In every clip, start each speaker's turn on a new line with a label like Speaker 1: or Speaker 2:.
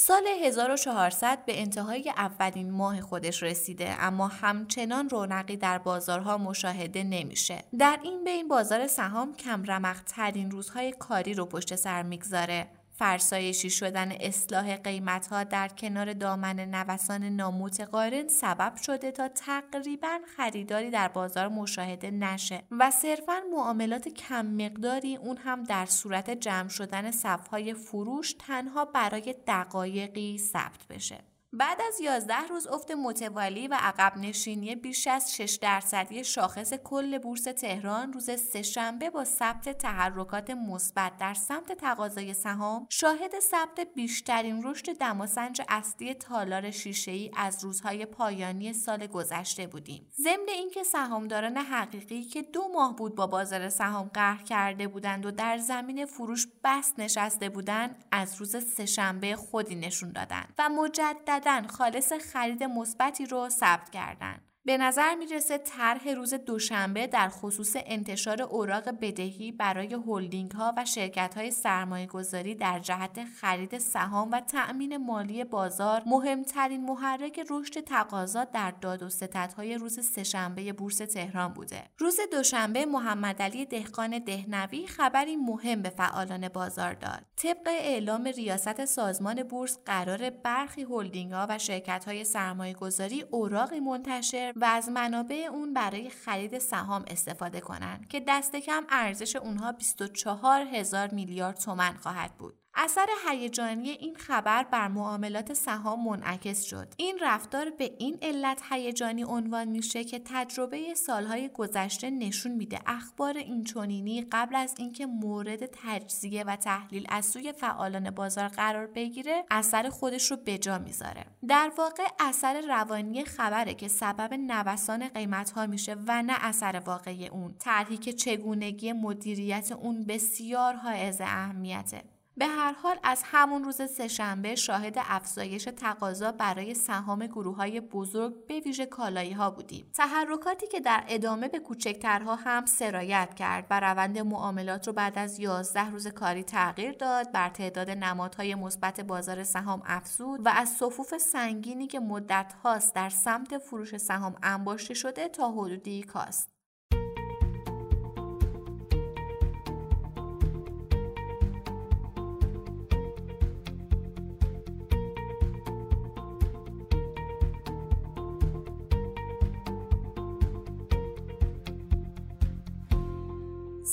Speaker 1: سال 1400 به انتهای اولین ماه خودش رسیده اما همچنان رونقی در بازارها مشاهده نمیشه. در این بین بازار سهام کم رمق ترین روزهای کاری رو پشت سر می‌گذاره. فرسایشی شدن اصلاح قیمتها در کنار دامن نوسان نامتقارن سبب شده تا تقریبا خریداری در بازار مشاهده نشه و صرفا معاملات کم مقداری اون هم در صورت جمع شدن صفهای فروش تنها برای دقایقی ثبت بشه. بعد از 11 روز افت متوالی و عقب نشینی بیش از 6 درصدی شاخص کل بورس تهران روز سهشنبه با ثبت تحرکات مثبت در سمت تقاضای سهام شاهد ثبت بیشترین رشد دماسنج اصلی تالار شیشه‌ای از روزهای پایانی سال گذشته بودیم. ضمن اینکه سهامداران حقیقی که دو ماه بود با بازار سهام قهر کرده بودند و در زمین فروش بست نشسته بودند از روز سهشنبه خودی نشون دادند و مجدد خالص خرید مثبتی رو ثبت کردند. به نظر می‌رسه طرح روز دوشنبه در خصوص انتشار اوراق بدهی برای هلدینگ ها و شرکت های سرمایه گذاری در جهت خرید سهام و تأمین مالی بازار مهمترین محرک رشد تقاضا در داد و های روز سهشنبه بورس تهران بوده. روز دوشنبه محمد علی دهقان دهنوی خبری مهم به فعالان بازار داد. طبق اعلام ریاست سازمان بورس قرار برخی هلدینگ ها و شرکت های سرمایه گذاری اوراقی منتشر و از منابع اون برای خرید سهام استفاده کنند که دست کم ارزش اونها 24 هزار میلیارد تومن خواهد بود. اثر هیجانی این خبر بر معاملات سهام منعکس شد. این رفتار به این علت هیجانی عنوان میشه که تجربه سالهای گذشته نشون میده اخبار اینچنینی قبل از اینکه مورد تجزیه و تحلیل از سوی فعالان بازار قرار بگیره اثر خودش رو به جا می‌ذاره. در واقع اثر روانی خبره که سبب نوسان قیمت ها میشه و نه اثر واقعی اون. طرحی که چگونگی مدیریت اون بسیار حائز اهمیته. به هر حال از همون روز سهشنبه شاهد افزایش تقاضا برای سهام گروه های بزرگ به ویژه کالایی ها بودیم. تحرکاتی که در ادامه به کوچکترها هم سرایت کرد و روند معاملات رو بعد از 11 روز کاری تغییر داد، بر تعداد نمادهای مثبت بازار سهام افزود و از صفوف سنگینی که مدت هاست در سمت فروش سهام انباشته شده تا حدودی کاست.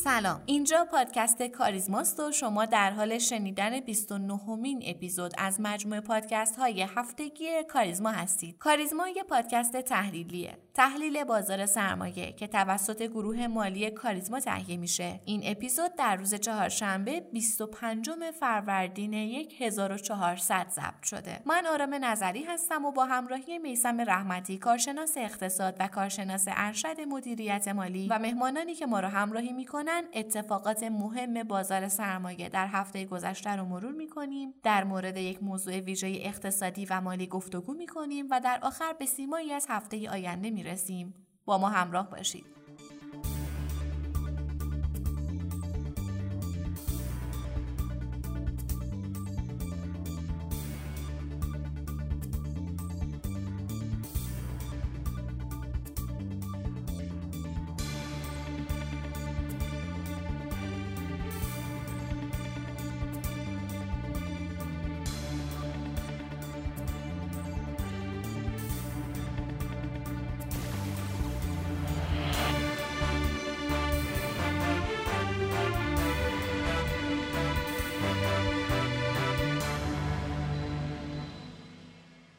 Speaker 1: سلام. اینجا پادکست کاریزماست و شما در حال شنیدن 29 مین اپیزود از مجموعه پادکست های هفتگی کاریزما هستید. کاریزما یه پادکست تحلیلیه. تحلیل بازار سرمایه که توسط گروه مالی کاریزما تهیه میشه. این اپیزود در روز چهارشنبه 25 فروردین 1400 ضبط شده. من آرام نظری هستم و با همراهی میسم رحمتی کارشناس اقتصاد و کارشناس ارشد مدیریت مالی و مهمانانی که ما رو همراهی می‌کنن اتفاقات مهم بازار سرمایه در هفته گذشته رو مرور می‌کنیم. در مورد یک موضوع ویژه اقتصادی و مالی گفتگو می‌کنیم و در آخر به سیمایی از هفته آینده می‌رسیم. با ما همراه باشید.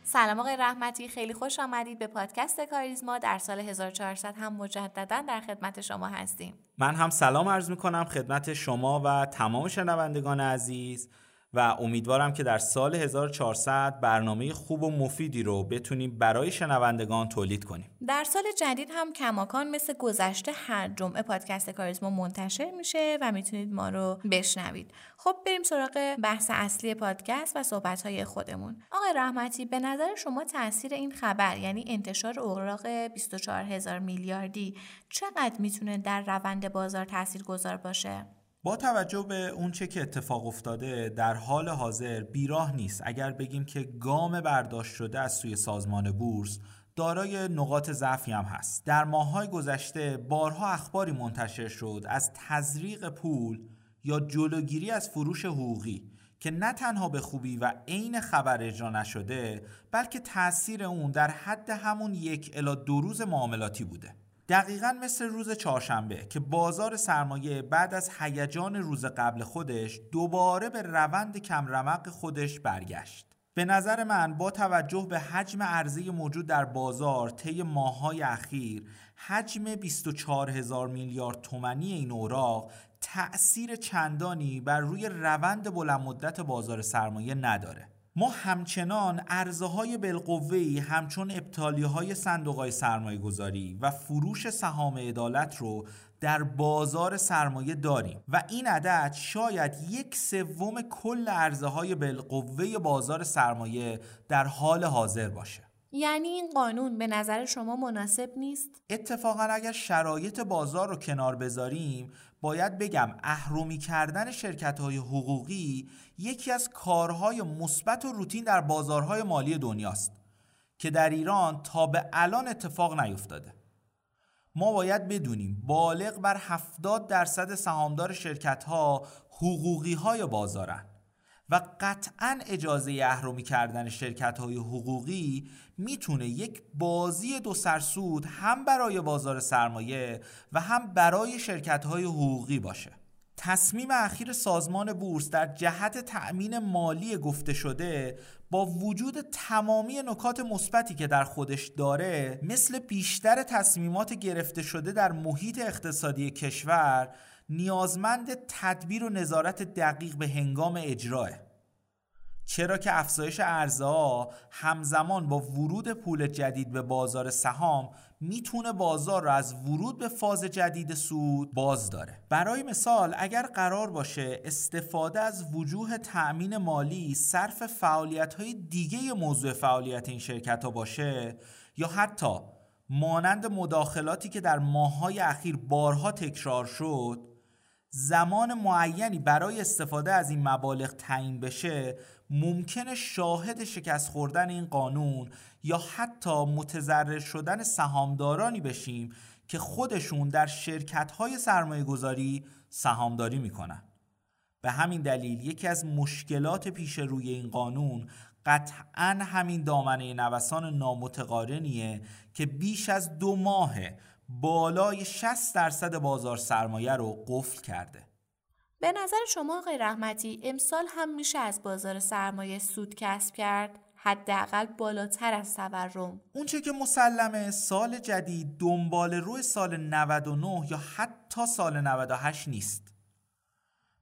Speaker 1: سلام آقای رحمتی خیلی خوش آمدید به پادکست کاریزما. در سال 1400 هم مجددا در خدمت شما هستیم.
Speaker 2: من هم سلام عرض می کنم خدمت شما و تمام شنوندگان عزیز. و امیدوارم که در سال 1400 برنامه خوب و مفیدی رو بتونیم برای شنوندگان تولید کنیم.
Speaker 1: در سال جدید هم کماکان مثل گذشته هر جمعه پادکست کاریزما منتشر میشه و می‌تونید ما رو بشنوید. خب بریم سراغ بحث اصلی پادکست و صحبت های خودمون. آقای رحمتی به نظر شما تاثیر این خبر یعنی انتشار اوراق 24 هزار میلیاردی چقدر می‌تونه در روند بازار تاثیر گذار باشه؟
Speaker 2: با توجه به اونچه که اتفاق افتاده در حال حاضر بیراه نیست. اگر بگیم که گام برداشت شده از سوی سازمان بورس دارای نقاط ضعفی هم هست. در ماههای گذشته بارها اخباری منتشر شد از تزریق پول یا جلوگیری از فروش حقوقی که نه تنها به خوبی و عین خبر اجرا نشده بلکه تاثیر اون در حد همون یک الا دو روز معاملاتی بوده. دقیقا مثل روز چهارشنبه که بازار سرمایه بعد از هیجان روز قبل خودش دوباره به روند کمرمق خودش برگشت. به نظر من با توجه به حجم عرضه موجود در بازار طی ماههای اخیر حجم 24 هزار میلیارد تومانی این اوراق تأثیر چندانی بر روی روند بلند مدت بازار سرمایه نداره. ما همچنان ارزه های بالقوهی همچون ابتالی های صندوق های سرمایه گذاری و فروش سهام عدالت رو در بازار سرمایه داریم و این عدد شاید یک سوم کل ارزه های بالقوه بازار سرمایه در حال حاضر باشه
Speaker 1: یعنی این قانون به نظر شما مناسب نیست؟
Speaker 2: اتفاقا اگر شرایط بازار رو کنار بذاریم باید بگم اهرومی کردن شرکت های حقوقی یکی از کارهای مثبت و روتین در بازارهای مالی دنیاست که در ایران تا به الان اتفاق نیفتاده. ما باید بدونیم بالغ بر 70 درصد سهامدار شرکت ها حقوقی های بازارن و قطعا اجازه اهرمی کردن شرکت های حقوقی می‌تونه یک بازی دو سرسود هم برای بازار سرمایه و هم برای شرکت های حقوقی باشه. تصمیم اخیر سازمان بورس در جهت تأمین مالی گفته شده با وجود تمامی نکات مثبتی که در خودش داره مثل بیشتر تصمیمات گرفته شده در محیط اقتصادی کشور نیازمند تدبیر و نظارت دقیق به هنگام اجراه. چرا که افزایش ارزها همزمان با ورود پول جدید به بازار سهام می‌تونه بازار را از ورود به فاز جدید سود باز داره. برای مثال اگر قرار باشه استفاده از وجوه تأمین مالی صرف فعالیت های دیگه موضوع فعالیت این شرکت ها باشه یا حتی مانند مداخلاتی که در ماههای اخیر بارها تکرار شد زمان معینی برای استفاده از این مبالغ تعیین بشه ممکنه شاهد شکست خوردن این قانون یا حتی متضرر شدن سهامدارانی بشیم که خودشون در شرکت های سرمایه گذاری سهامداری می‌کنن. به همین دلیل یکی از مشکلات پیش روی این قانون قطعا همین دامنه نوسان نامتقارنیه که بیش از دو ماه بالای 60 درصد بازار سرمایه رو قفل کرده.
Speaker 1: به نظر شما آقای رحمتی امسال هم میشه از بازار سرمایه سود کسب کرد؟ حداقل بالاتر از تورم
Speaker 2: اونچه که مسلمه سال جدید دنبال روی سال 99 یا حتی سال 98 نیست.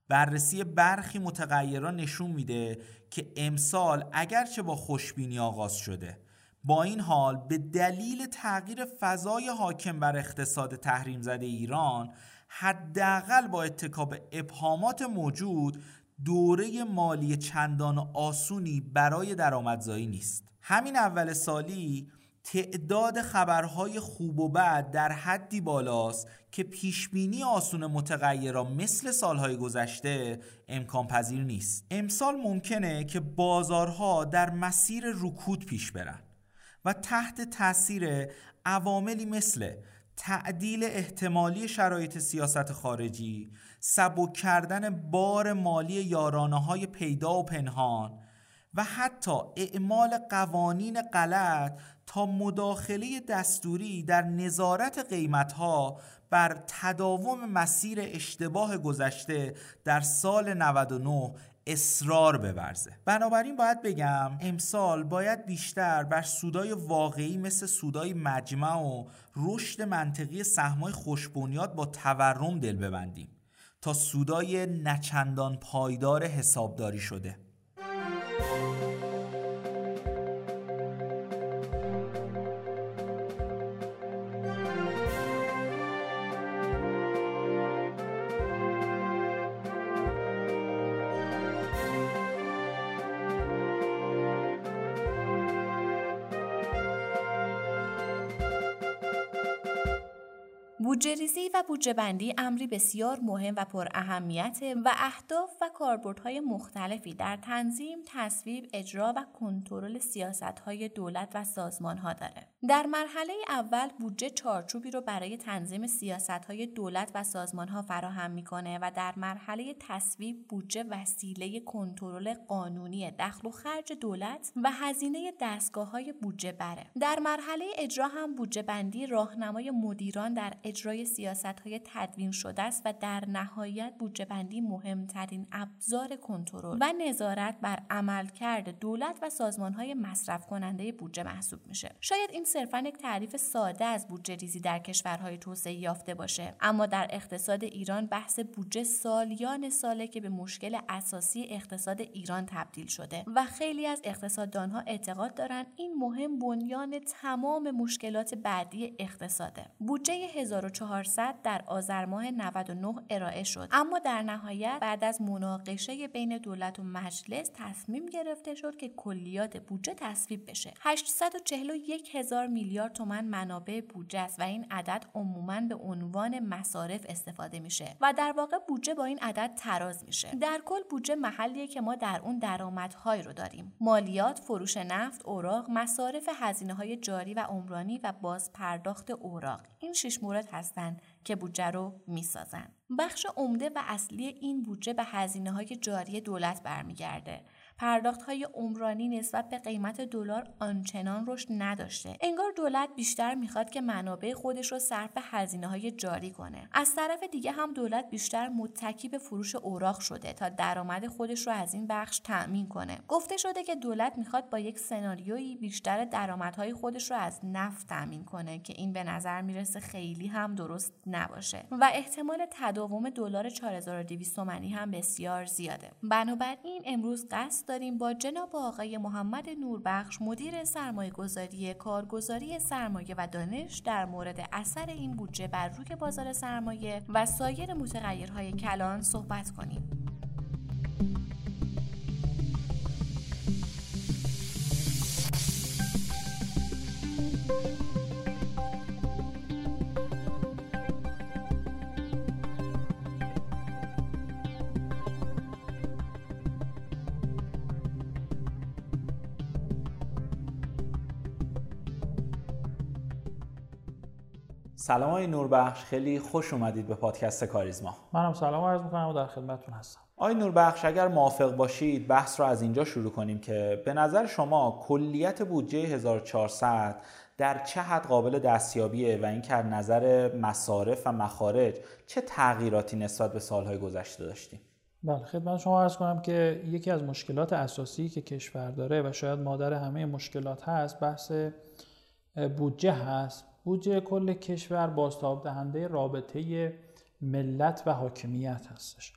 Speaker 2: بررسی برخی متغیران نشون میده که امسال اگرچه با خوشبینی آغاز شده با این حال به دلیل تغییر فضای حاکم بر اقتصاد تحریم زده ایران حداقل با اتکاب ابهامات موجود دوره مالی چندان آسونی برای درآمدزایی نیست. همین اول سالی تعداد خبرهای خوب و بد در حدی بالاست که پیشبینی آسون متغیرها مثل سالهای گذشته امکان پذیر نیست. امسال ممکنه که بازارها در مسیر رکود پیش برن. و تحت تاثیر عواملی مثل تعدیل احتمالی شرایط سیاست خارجی سبک کردن بار مالی یارانه های پیدا و پنهان و حتی اعمال قوانین غلط تا مداخله دستوری در نظارت قیمتها بر تداوم مسیر اشتباه گذشته در سال 99 اصرار بورزه. بنابراین باید بگم امسال باید بیشتر بر سودای واقعی مثل سودای مجمع و رشد منطقی سهمای خوشبنیاد با تورم دل ببندیم تا سودای نچندان پایدار حسابداری شده.
Speaker 1: بودجه ریزی و بودجه بندی امری بسیار مهم و پر اهمیت و اهداف و کاربردهای مختلفی در تنظیم، تصویب، اجرا و کنترل سیاستهای دولت و سازمانها داره. در مرحله اول بودجه چارچوبی رو برای تنظیم سیاستهای دولت و سازمانها فراهم می‌کنه و در مرحله تصویب بودجه وسیله کنترل قانونی دخل و خرج دولت و هزینه دستگاه های بودجه بره. در مرحله اجرا هم بودجه بندی راهنمای مدیران در اجرای سیاست های تدوین شده است و در نهایت بودجه بندی مهمترین ابزار کنترل و نظارت بر عملکرد دولت و سازمان های مصرف کننده بودجه محسوب میشه. شاید این صرفا یک تعریف ساده از بودجه ریزی در کشورهای توسعه یافته باشه اما در اقتصاد ایران بحث بودجه سالیان ساله که به مشکل اساسی اقتصاد ایران تبدیل شده و خیلی از اقتصاددانها اعتقاد دارند این مهم بنیان تمام مشکلات بعدی اقتصاده. بودجه 1400 در آذر ماه 99 ارائه شد. اما در نهایت بعد از مناقشه بین دولت و مجلس تصمیم گرفته شد که کلیات بودجه تصویب بشه. 841 هزار میلیارد تومن منابع بودجه است و این عدد عموما به عنوان مصارف استفاده میشه و در واقع بودجه با این عدد تراز میشه. در کل بودجه محلیه که ما در اون درآمدهایی رو داریم. مالیات فروش نفت اوراق مصارف هزینه های جاری و عمرانی و باز پرداخت اوراق. این شش مورد هستند که بودجه رو می‌سازن. بخش عمده و اصلی این بودجه به هزینه های جاری دولت برمیگرده. پرداخت های عمرانی نسبت به قیمت دلار آنچنان رشد نداشته. انگار دولت بیشتر می‌خواد که منابع خودش رو صرف هزینه های جاری کنه. از طرف دیگه هم دولت بیشتر متکی به فروش اوراق شده تا درآمد خودش رو از این بخش تأمین کنه. گفته شده که دولت می‌خواد با یک سناریویی بیشتر درآمدهای خودش رو از نفت تأمین کنه که این به نظر می‌رسه خیلی هم درست نباشه. و احتمال تداوم دلار 4200 تومانی هم بسیار زیاده. بنابراین امروز قصد داریم با جناب آقای محمد نوربخش مدیر سرمایه گذاری کارگزاری سرمایه و دانش در مورد اثر این بودجه بر روی بازار سرمایه و سایر متغیرهای کلان صحبت کنیم.
Speaker 2: سلام های نوربخش خیلی خوش اومدید به پادکست کاریزما.
Speaker 3: منم سلام عرض می‌کنم و در خدمتتون هستم.
Speaker 2: آقای نوربخش اگر موافق باشید بحث رو از اینجا شروع کنیم که به نظر شما کلیت بودجه 1400 در چه حد قابل دستیابیه و اینکه از نظر مصارف و مخارج چه تغییراتی نسبت به سالهای گذشته داشتیم؟
Speaker 3: بله خدمت شما عرض کنم که یکی از مشکلات اساسی که کشور داره و شاید مادر همه مشکلات هست بحث بودجه هست. بودجه کل کشور بازتاب دهنده رابطه ملت و حاکمیت هستش.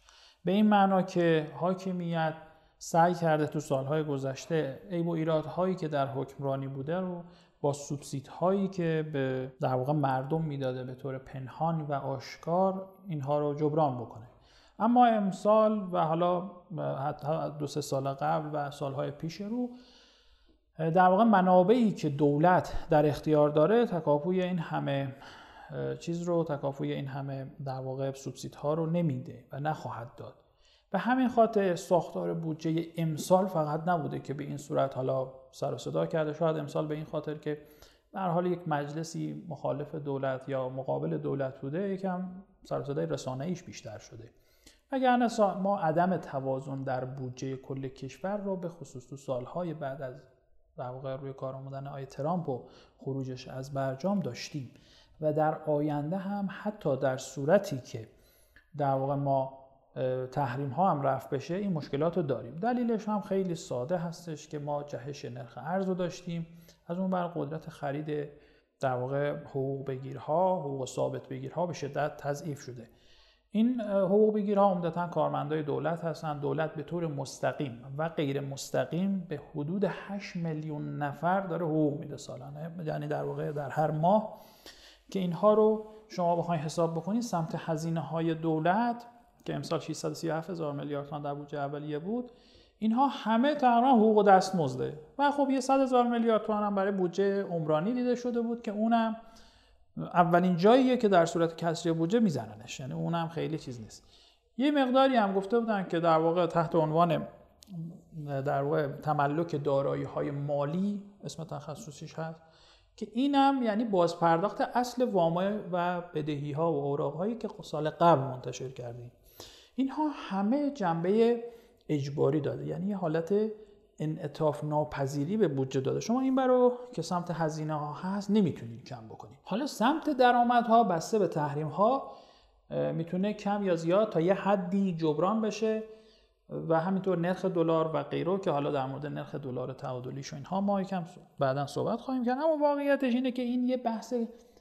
Speaker 3: به این معنا که حاکمیت سعی کرده تو سالهای گذشته عیب و ایرادهایی که در حکمرانی بوده رو با هایی که به در واقع مردم می‌داده به طور پنهان و آشکار اینها رو جبران بکنه. اما امسال و حالا حتی دو سه سال قبل و سالهای پیش رو در واقع منابعی که دولت در اختیار داره تکاپوی این همه چیز رو تکاپوی این همه در واقع سوبسید ها رو نمیده و نخواهد داد. به همین خاطر ساختار بودجه امسال فقط نبوده که به این صورت حالا سر و صدا کرده. شاید امسال به این خاطر که در حال یک مجلسی مخالف دولت یا مقابل دولت بوده یکم سر و صدای رسانه ایش بیشتر شده. اگر ما عدم توازن در بودجه کل کشور رو به خصوص تو سالهای بعد از در واقع روی کار آمدن آی ترامپ و خروجش از برجام داشتیم. و در آینده هم حتی در صورتی که در واقع ما تحریم ها هم رفت بشه این مشکلات رو داریم. دلیلش هم خیلی ساده هستش که ما جهش نرخ ارز رو داشتیم. از اون بر قدرت خرید در واقع حقوق بگیرها حقوق ثابت بگیرها به شدت تضعیف شده. این حقوق بگیرها عمدتا کارمندای دولت هستند. دولت به طور مستقیم و غیر مستقیم به حدود 8 میلیون نفر داره حقوق میده سالانه. یعنی در واقع در هر ماه که اینها رو شما بخواید حساب بکنید سمت هزینه های دولت که امسال 637 هزار میلیارد تومان در بودجه اولیه بود اینها همه تقریبا حقوق دستمزده و خب یه 100 هزار میلیارد تومان هم برای بودجه عمرانی دیده شده بود که اونم اولین جاییه که در صورت کسری بودجه میزننش. یعنی اونم خیلی چیز نیست. یه مقداری هم گفته بودن که در واقع تحت عنوان در واقع تملک دارایی های مالی اسم تخصصیش هست که اینم یعنی بازپرداخت اصل وامای و بدهی ها و اوراق هایی که سال قبل منتشر کردیم. اینها همه جنبه اجباری داده. یعنی یه حالت انعطاف ناپذیری به بودجه داده. شما این برو که سمت هزینه ها هست نمی‌تونید کم بکنید. حالا سمت درآمدها بسته به تحریم ها می‌تونه کم یا زیاد تا یه حدی جبران بشه و همینطور نرخ دلار و غیره که حالا در مورد نرخ دلار تعادلیش و اینها ما یکم بعدا صحبت خواهیم کرد. اما واقعیتش اینه که این یه بحث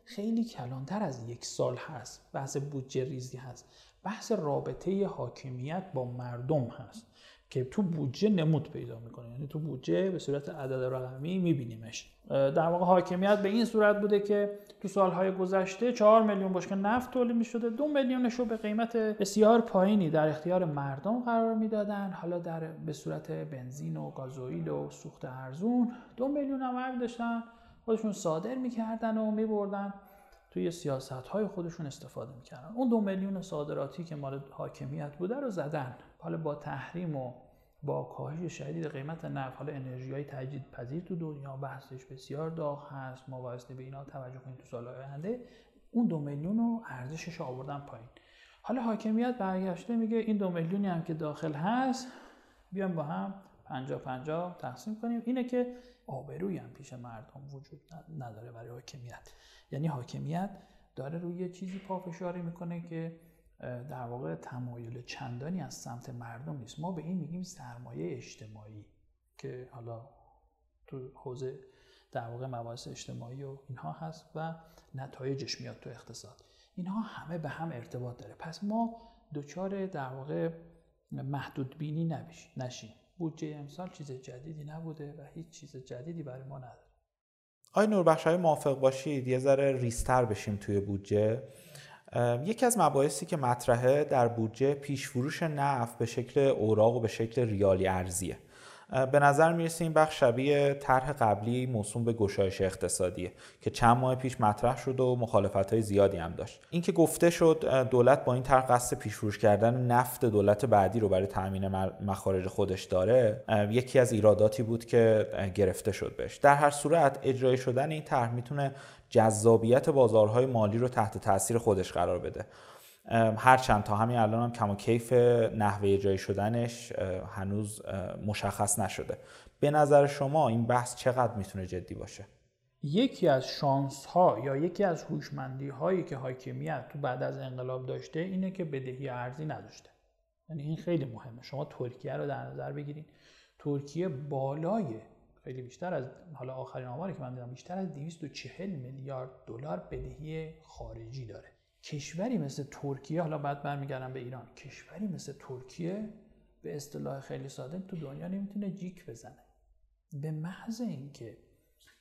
Speaker 3: خیلی کلانتر از یک سال هست. بحث بودجه ریزی هست. بحث رابطه حاکمیت با مردم هست. که تو بودجه نمود پیدا می‌کنه. یعنی تو بودجه به صورت عدد رقمی میبینیمش. در واقع حاکمیت به این صورت بوده که تو سالهای گذشته 4 میلیون بشکه نفت تولید می‌شده. دو میلیونش رو به قیمت بسیار پایینی در اختیار مردم قرار می‌دادن. حالا در به صورت بنزین و گازوئیل و سوخت ارزون دو میلیون هم داشتن. خودشون صادر می‌کردن و میبردن. توی سیاست های خودشون استفاده می‌کردن. اون دو میلیون صادراتی که مال حاکمیت بوده رو زدن. حالا با تحریم و با کاهش شدید قیمت نفت حالا انرژی های تجدید پذیر تو دنیا بحثش بسیار داغ هست ما به اینا توجه کنیم تو سالهای آینده اون دو میلیون رو ارزشش آوردن پایین. حالا حاکمیت برگشته میگه این دو میلیونی هم که داخل هست بیام با هم پنجا پنجا تقسیم کنیم. اینه که آبروی هم پیش مردم وجود نداره برای حاکمیت. یعنی حاکمیت داره روی چیزی پافشاری می‌کنه که در واقع تمایل چندانی از سمت مردم نیست. ما به این میگیم سرمایه اجتماعی که حالا تو حوزه در واقع مباحث اجتماعی و اینها هست و نتایجش میاد تو اقتصاد. اینها همه به هم ارتباط داره. پس ما دچار در واقع محدود بینی نشیم. بودجه امسال چیز جدیدی نبوده و هیچ چیز جدیدی برای ما نداره.
Speaker 2: آی نوربخش های موافق باشید؟ یه ذره ریستر بشیم توی بودجه. یکی از مباحثی که مطرحه در بودجه پیش فروش نفت به شکل اوراق و به شکل ریالی ارزیه. به نظر می‌رسه این بخش شبیه طرح قبلی موسوم به گشایش اقتصادیه که چند ماه پیش مطرح شد و مخالفت های زیادی هم داشت. این که گفته شد دولت با این طرح قصد پیش فروش کردن نفت دولت بعدی رو برای تامین مخارج خودش داره یکی از ایراداتی بود که گرفته شد بهش. در هر صورت اجرای شدن این طرح می‌تونه جذابیت بازارهای مالی رو تحت تاثیر خودش قرار بده. هرچند تا همین الان هم کم و کیف نحوه جای شدنش هنوز مشخص نشده. به نظر شما این بحث چقدر می‌تونه جدی باشه؟
Speaker 3: یکی از شانس ها یا یکی از هوشمندی هایی که حاکمیت تو بعد از انقلاب داشته اینه که بدهی ارزی نداشته. یعنی این خیلی مهمه. شما ترکیه رو در نظر بگیرید ترکیه بالای خیلی بیشتر از حالا آخرین آماری که من دیدم بیشتر از 240 میلیارد دلار بدهی خارجی داره. کشوری مثل ترکیه حالا بعد برمیگردم به ایران کشوری مثل ترکیه به اصطلاح خیلی ساده تو دنیا نمی‌تونه جیک بزنه. به محض اینکه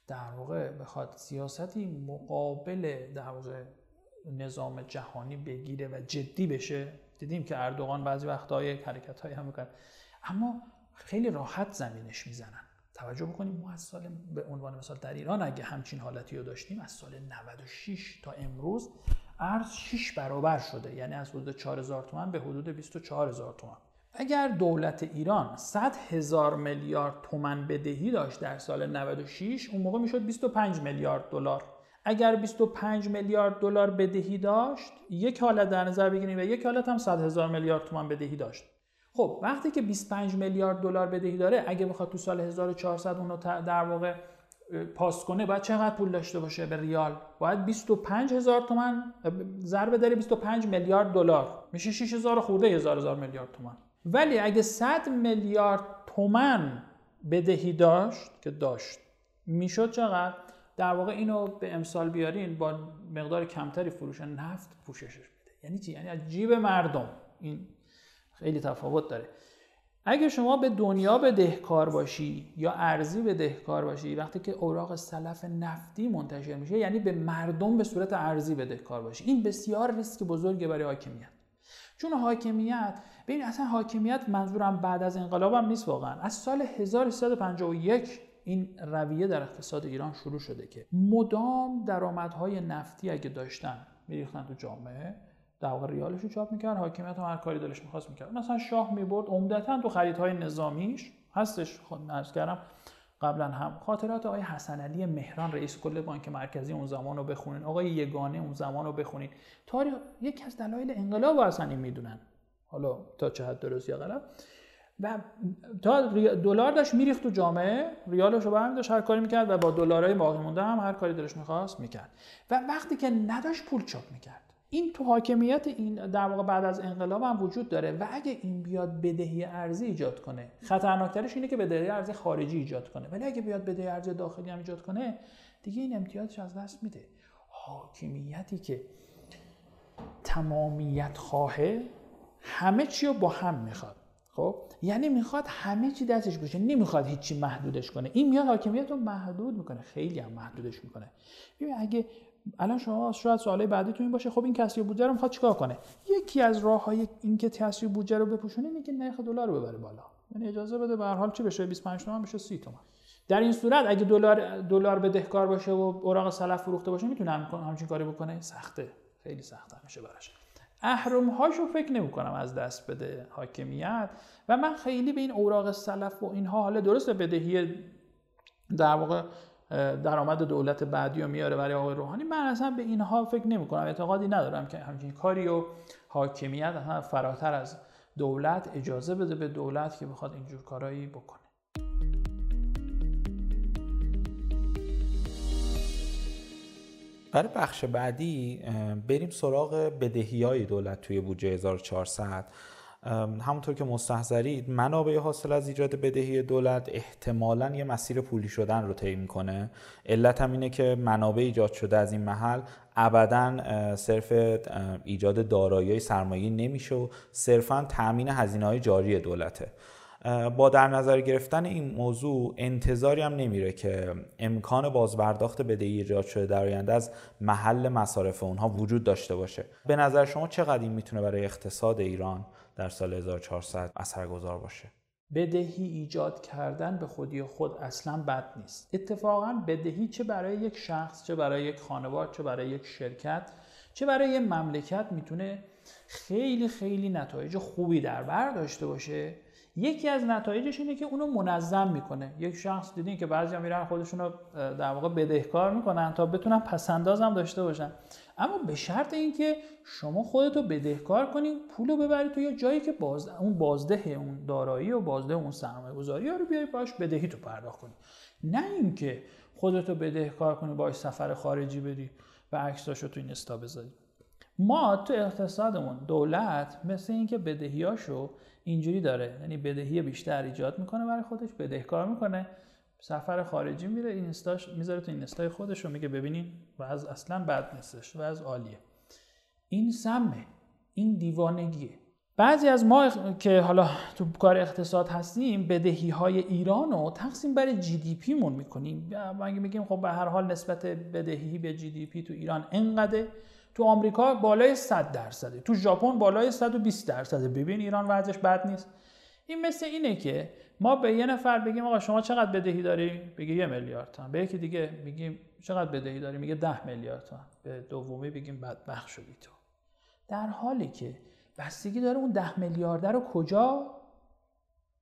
Speaker 3: در واقع بخواد سیاستی مقابل در واقع نظام جهانی بگیره و جدی بشه دیدیم که اردوغان بعضی وقتا یک حرکت هم می‌کنه اما خیلی راحت زمینش می‌زنن. توجه بکنیم ما از سال به عنوان مثال در ایران اگه همچین حالتی رو داشتیم از سال 96 تا امروز ارز 6 برابر شده. یعنی از حدود 4000 تومان به حدود 24000 تومان. اگر دولت ایران 100 هزار میلیارد تومن بدهی داشت در سال 96 اون موقع می‌شد 25 میلیارد دلار. اگر 25 میلیارد دلار بدهی داشت یک حالت در نظر بگیریم و یک حالت هم 100 هزار میلیارد تومان بدهی داشت. خب وقتی که 25 میلیارد دلار بدهی داره اگه بخواد تو سال 1400 اونو در واقع پاس کنه باید چقدر پول داشته باشه به ریال؟ باید 25 هزار تومن ضربه داره 25 میلیارد دلار. میشه 6 هزار خورده هزار هزار میلیارد تومن ولی اگه 100 میلیارد تومن بدهی داشت که داشت می‌شد چقدر؟ در واقع اینو به امسال بیارین با مقدار کمتری فروش نفت پوششش بده یعنی چی؟ یعنی از جیب مردم. این خیلی تفاوت داره. اگه شما به دنیا بدهکار باشی یا ارزی بدهکار باشی وقتی که اوراق سلف نفتی منتشر میشه یعنی به مردم به صورت ارزی بدهکار باشی. این بسیار ریسک بزرگه برای حاکمیت. چون حاکمیت ببین اصلا حاکمیت منظورم بعد از انقلابم نیست واقعا. از سال 1351 این رویه در اقتصاد ایران شروع شده که مدام درآمدهای نفتی اگه داشتن میریختن تو جامعه در واقع ریالش رو چاپ می‌کرد حاکمیت هم هر کاری دلش می‌خواست می‌کرد. مثلا شاه می‌برد عمدتا تو خریدهای نظامیش هستش. خود نرز کردم قبلا هم خاطرات آقای حسن علی مهران رئیس کل بانک مرکزی اون زمان رو بخونین. آقای یگانه اون زمان رو بخونین. تاریخ یکی از دلایل انقلاب اصلا این می‌دونن. حالا تا چه حد درست یا غلط. و تا دلار داشت میریخت تو جامعه ریالش رو برمی داشت هر کاری می‌کرد و با دلارای باقی مونده هم هر کاری دلش می‌خواست می‌کرد. و وقتی که نداشت پول چاپ می‌کرد. این تو حاکمیت این در واقع بعد از انقلاب هم وجود داره و اگه این بیاد بدهی ارزی ایجاد کنه خطرناکترش اینه که بدهی ارزی خارجی ایجاد کنه. ولی اگه بیاد بدهی ارزی داخلی هم ایجاد کنه دیگه این امتیازش از دست میده. حاکمیتی که تمامیت خواهه همه چی رو با هم می‌خواد. خب؟ یعنی می‌خواد همه چی دستش باشه. نمی‌خواد هیچی محدودش کنه. این میاد حاکمیت رو محدود می‌کنه. خیلی هم محدودش می‌کنه. ببین اگه الان شما شاید بعدی تو این باشه. خب این کسری بودجه رو می‌خواد چیکار کنه؟ یکی از راه های اینکه کسری بودجه رو بپوشونه اینه که نرخ دلار رو ببره بالا. یعنی اجازه بده به هر حال چی بشه؟ 25 تومن بشه 30 تومن در این صورت اگه دولت دلار بدهکار باشه و اوراق سلف فروخته باشه می‌تونه همچین کاری بکنه؟ سخته. خیلی سخته میشه براش. اهرم هاشو فکر نمی کنم از دست بده حاکمیت. و من خیلی به این اوراق سلف و اینها حالا درست بدهی در واقع درآمد دولت بعدی رو میاره برای آقای روحانی. من اصلا به اینها فکر نمی کنم اعتقادی ندارم که همچین کاری و حاکمیت اصلا فراتر از دولت اجازه بده به دولت که بخواد اینجور کارایی بکنه.
Speaker 2: برای بخش بعدی بریم سراغ بدهی های دولت توی بودجه 1400 همونطور که مستحضرید منابع حاصل از ایجاد بدهی دولت احتمالا یه مسیر پولی شدن رو طی می‌کنه. علت هم اینه که منابع ایجاد شده از این محل ابدا صرف ایجاد دارایی سرمایه نمیشه و صرفا تامین هزینه های جاری دولته. با در نظر گرفتن این موضوع انتظاری هم نمیره که امکان بازپرداخت بدهی ایجاد شده در آینده از محل مصارف اونها وجود داشته باشه. به نظر شما چقدر این می‌تونه برای اقتصاد ایران در سال 1400 اثرگذار باشه.
Speaker 3: بدهی ایجاد کردن به خودی خود اصلا بد نیست. اتفاقا بدهی چه برای یک شخص چه برای یک خانواده چه برای یک شرکت چه برای یک مملکت می‌تونه خیلی خیلی نتایج خوبی در بر داشته باشه. یکی از نتایجش اینه که اونو منظم می‌کنه. یک شخص دیدین که بعضی میرن خودشون رو در واقع بدهکار می‌کنن تا بتونن پسنداز هم داشته باشن. اما به شرط اینکه شما خودتو بدهکار کنید پولو ببرید تو یه جایی که باز اون بازده اون دارایی و بازده اون سرمایه گذاری رو بیاری باش بدهی تو پرداخت کنی. نه اینکه خودتو بدهکار کنی باش سفر خارجی بدی و عکساشو تو این استا بذاری. ما تو اقتصادمون دولت مثل اینکه بدهیاشو اینجوری داره یعنی بدهی بیشتر ایجاد می‌کنه برای خودش بدهکار می‌کنه. سفر خارجی میره این استاش می‌ذاره تو این استای خودش رو میگه ببینین و از اصلا بد نیستش و از عالیه. این سمه این دیوانگیه. بعضی از ما که حالا تو کار اقتصاد هستیم بدهی های ایران رو تقسیم بر جی دی پی مون می‌کنیم. اگه میگیم خب به هر حال نسبت بدهی به جی دی پی تو ایران انقدر تو آمریکا بالای 100 درصده تو ژاپن بالای 120 درصده. ببین ایران وضعش بد نیست. این مثل اینه که ما به یه نفر بگیم آقا شما چقدر بدهی داری؟ بگه یه میلیارد تومن به یکی دیگه میگیم چقدر بدهی داری؟ میگه ده میلیارد تومن به دومی بگیم بدبخت شدی تو. در حالی که بستگی داره اون ده میلیارد رو کجا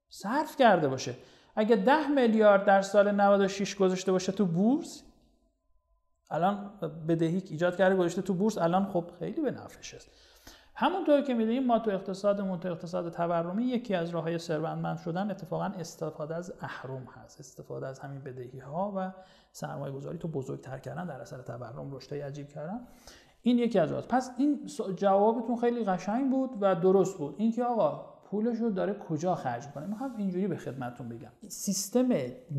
Speaker 3: صرف کرده باشه. اگه ده میلیارد در سال 96 گذاشته باشه تو بورس الان بدهی ایجاد کرده گذاشته تو بورس الان خب خیلی به نفعش است همونطور که می‌دونیم ما تو اقتصادمون تو اقتصاد تورمی یکی از راه های ثروتمند شدن اتفاقا استفاده از اهرم هست. استفاده از همین بدهی ها و سرمایه گذاری تو بزرگتر کردن در اثر تورم رشد عجیب کردن. این یکی از راست پس این جوابتون خیلی قشنگ بود و درست بود. اینکه آقا پولش رو داره کجا خرج کنه می‌خوام اینجوری به خدمتتون بگم. سیستم